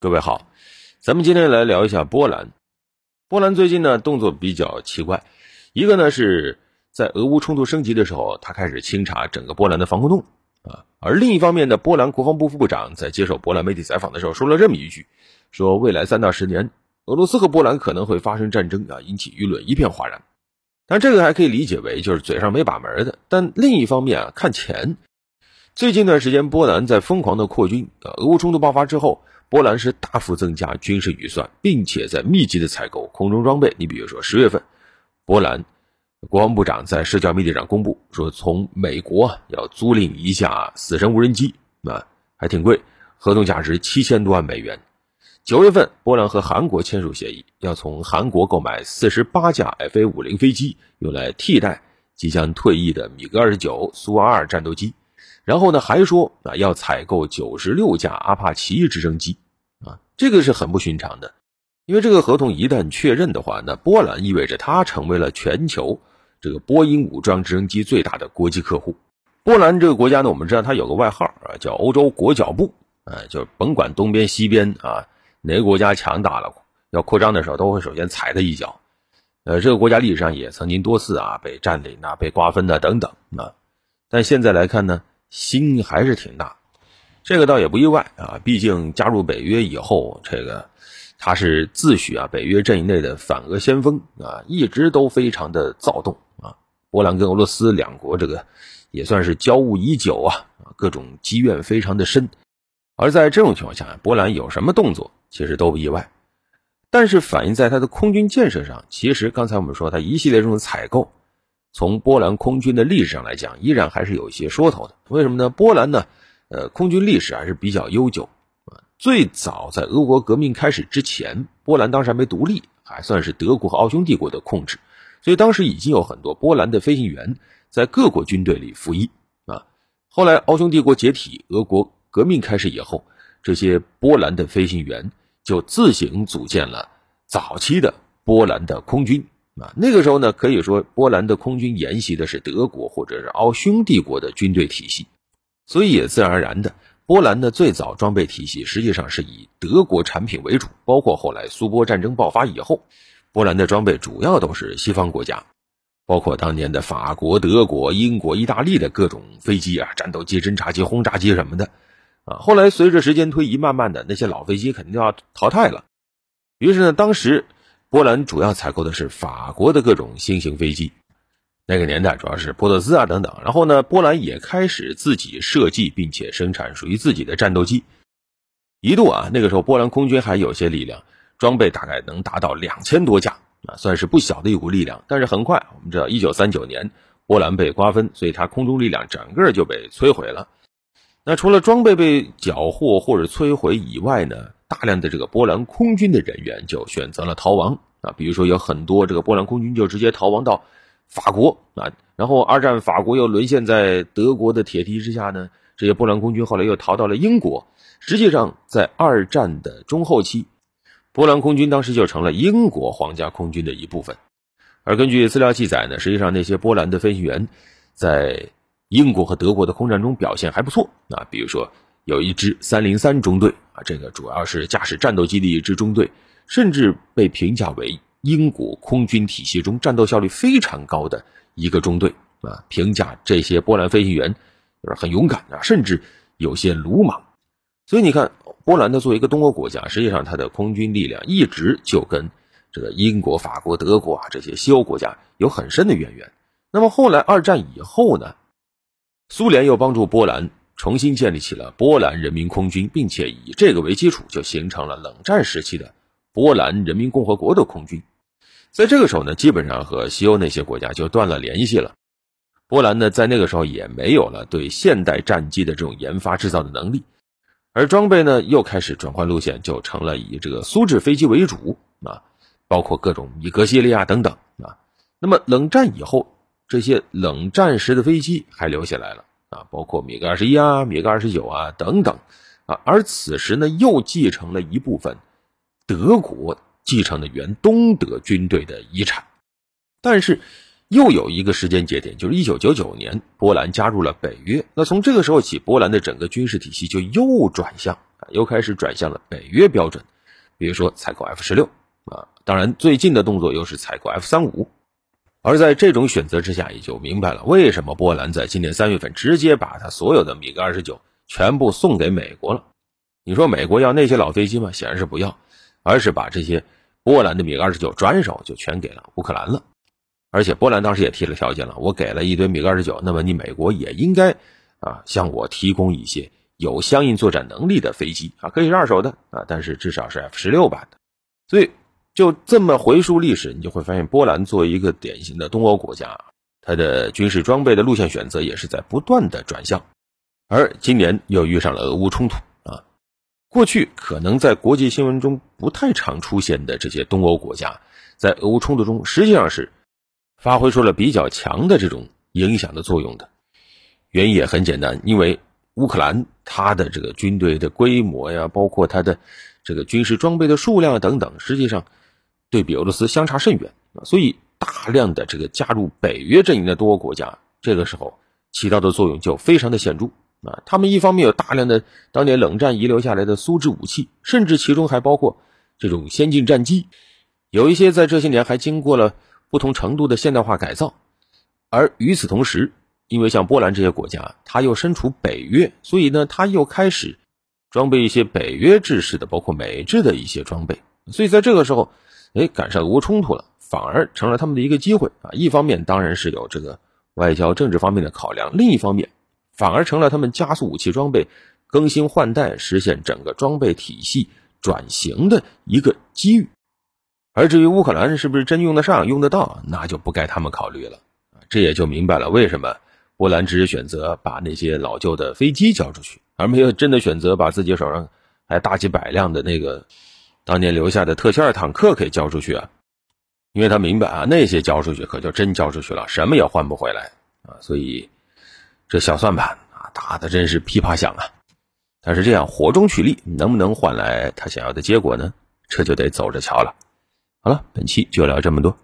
各位好，咱们今天来聊一下波兰。波兰最近呢动作比较奇怪，一个呢是在俄乌冲突升级的时候，他开始清查整个波兰的防空洞啊。而另一方面呢，波兰国防部副部长在接受波兰媒体采访的时候说了这么一句：说未来三到十年，俄罗斯和波兰可能会发生战争啊，引起舆论一片哗然。但这个还可以理解为就是嘴上没把门的。但另一方面啊，看钱，最近一段时间波兰在疯狂的扩军啊，俄乌冲突爆发之后。波兰是大幅增加军事预算，并且在密集的采购空中装备。你比如说，十月份，波兰国防部长在社交媒体上公布说，从美国要租赁一架死神无人机，啊，还挺贵，合同价值七千多万美元。九月份，波兰和韩国签署协议，要从韩国购买四十八架 F A 五零飞机，用来替代即将退役的米格二十九、苏 -22 战斗机。然后呢，还说啊要采购九十六架阿帕奇直升机，啊，这个是很不寻常的，因为这个合同一旦确认的话，那波兰意味着它成为了全球这个波音武装直升机最大的国际客户。波兰这个国家呢，我们知道它有个外号啊，叫欧洲国脚部，啊，就甭管东边西边啊，哪个国家强大了要扩张的时候，都会首先踩它一脚。呃，这个国家历史上也曾经多次啊被占领啊、被瓜分的等等啊，但现在来看呢。心还是挺大，这个倒也不意外啊。毕竟加入北约以后，这个他是自诩啊北约阵营内的反俄先锋啊，一直都非常的躁动啊。波兰跟俄罗斯两国这个也算是交恶已久啊，各种积怨非常的深。而在这种情况下，波兰有什么动作，其实都不意外。但是反映在他的空军建设上，其实刚才我们说他一系列这种采购。从波兰空军的历史上来讲，依然还是有一些说头的。为什么呢？波兰呢，呃，空军历史还是比较悠久啊。最早在俄国革命开始之前，波兰当时还没独立，还算是德国和奥匈帝国的控制，所以当时已经有很多波兰的飞行员在各国军队里服役啊。后来奥匈帝国解体，俄国革命开始以后，这些波兰的飞行员就自行组建了早期的波兰的空军。啊，那个时候呢，可以说波兰的空军沿袭的是德国或者是奥匈帝国的军队体系，所以也自然而然的，波兰的最早装备体系实际上是以德国产品为主。包括后来苏波战争爆发以后，波兰的装备主要都是西方国家，包括当年的法国、德国、英国、意大利的各种飞机啊，战斗机、侦察机、轰炸机什么的。啊，后来随着时间推移，慢慢的那些老飞机肯定要淘汰了，于是呢，当时。波兰主要采购的是法国的各种新型飞机，那个年代主要是波特斯啊等等。然后呢，波兰也开始自己设计并且生产属于自己的战斗机。一度啊，那个时候波兰空军还有些力量，装备大概能达到两千多架啊，算是不小的一股力量。但是很快，我们知道，一九三九年波兰被瓜分，所以它空中力量整个就被摧毁了。那除了装备被缴获或者摧毁以外呢？大量的这个波兰空军的人员就选择了逃亡啊，比如说有很多这个波兰空军就直接逃亡到法国啊，然后二战法国又沦陷在德国的铁蹄之下呢，这些波兰空军后来又逃到了英国。实际上，在二战的中后期，波兰空军当时就成了英国皇家空军的一部分。而根据资料记载呢，实际上那些波兰的飞行员在英国和德国的空战中表现还不错啊，比如说。有一支三零三中队啊，这个主要是驾驶战斗机的一支中队，甚至被评价为英国空军体系中战斗效率非常高的一个中队啊。评价这些波兰飞行员就是很勇敢啊，甚至有些鲁莽。所以你看，波兰它作为一个东欧国家，实际上它的空军力量一直就跟这个英国、法国、德国啊这些西欧国家有很深的渊源。那么后来二战以后呢，苏联又帮助波兰。重新建立起了波兰人民空军，并且以这个为基础，就形成了冷战时期的波兰人民共和国的空军。在这个时候呢，基本上和西欧那些国家就断了联系了。波兰呢，在那个时候也没有了对现代战机的这种研发制造的能力，而装备呢又开始转换路线，就成了以这个苏制飞机为主啊，包括各种米格系列啊等等啊。那么冷战以后，这些冷战时的飞机还留下来了。啊，包括米格二十一啊、米格二十九啊等等，啊，而此时呢，又继承了一部分德国继承的原东德军队的遗产，但是又有一个时间节点，就是一九九九年，波兰加入了北约。那从这个时候起，波兰的整个军事体系就又转向又开始转向了北约标准，比如说采购 F 十六啊，当然最近的动作又是采购 F 三五。而在这种选择之下，也就明白了为什么波兰在今年三月份直接把他所有的米格二十九全部送给美国了。你说美国要那些老飞机吗？显然是不要，而是把这些波兰的米格二十九转手就全给了乌克兰了。而且波兰当时也提了条件了，我给了一堆米格二十九，那么你美国也应该啊向我提供一些有相应作战能力的飞机啊，可以是二手的啊，但是至少是 F 十六版的。所以。就这么回溯历史，你就会发现，波兰作为一个典型的东欧国家，它的军事装备的路线选择也是在不断的转向。而今年又遇上了俄乌冲突啊，过去可能在国际新闻中不太常出现的这些东欧国家，在俄乌冲突中实际上是发挥出了比较强的这种影响的作用的。原因也很简单，因为乌克兰它的这个军队的规模呀，包括它的这个军事装备的数量等等，实际上。对比俄罗斯相差甚远啊，所以大量的这个加入北约阵营的多个国家，这个时候起到的作用就非常的显著啊。他们一方面有大量的当年冷战遗留下来的苏制武器，甚至其中还包括这种先进战机，有一些在这些年还经过了不同程度的现代化改造。而与此同时，因为像波兰这些国家，它又身处北约，所以呢，它又开始装备一些北约制式的，包括美制的一些装备。所以在这个时候。哎，赶上俄乌冲突了，反而成了他们的一个机会啊！一方面当然是有这个外交政治方面的考量，另一方面反而成了他们加速武器装备更新换代、实现整个装备体系转型的一个机遇。而至于乌克兰是不是真用得上、用得到，那就不该他们考虑了啊！这也就明白了为什么波兰只是选择把那些老旧的飞机交出去，而没有真的选择把自己手上还大几百辆的那个。当年留下的特切尔坦克可以交出去啊，因为他明白啊，那些交出去可就真交出去了，什么也换不回来啊，所以这小算盘啊打的真是噼啪响啊。但是这样火中取栗，能不能换来他想要的结果呢？这就得走着瞧了。好了，本期就聊这么多。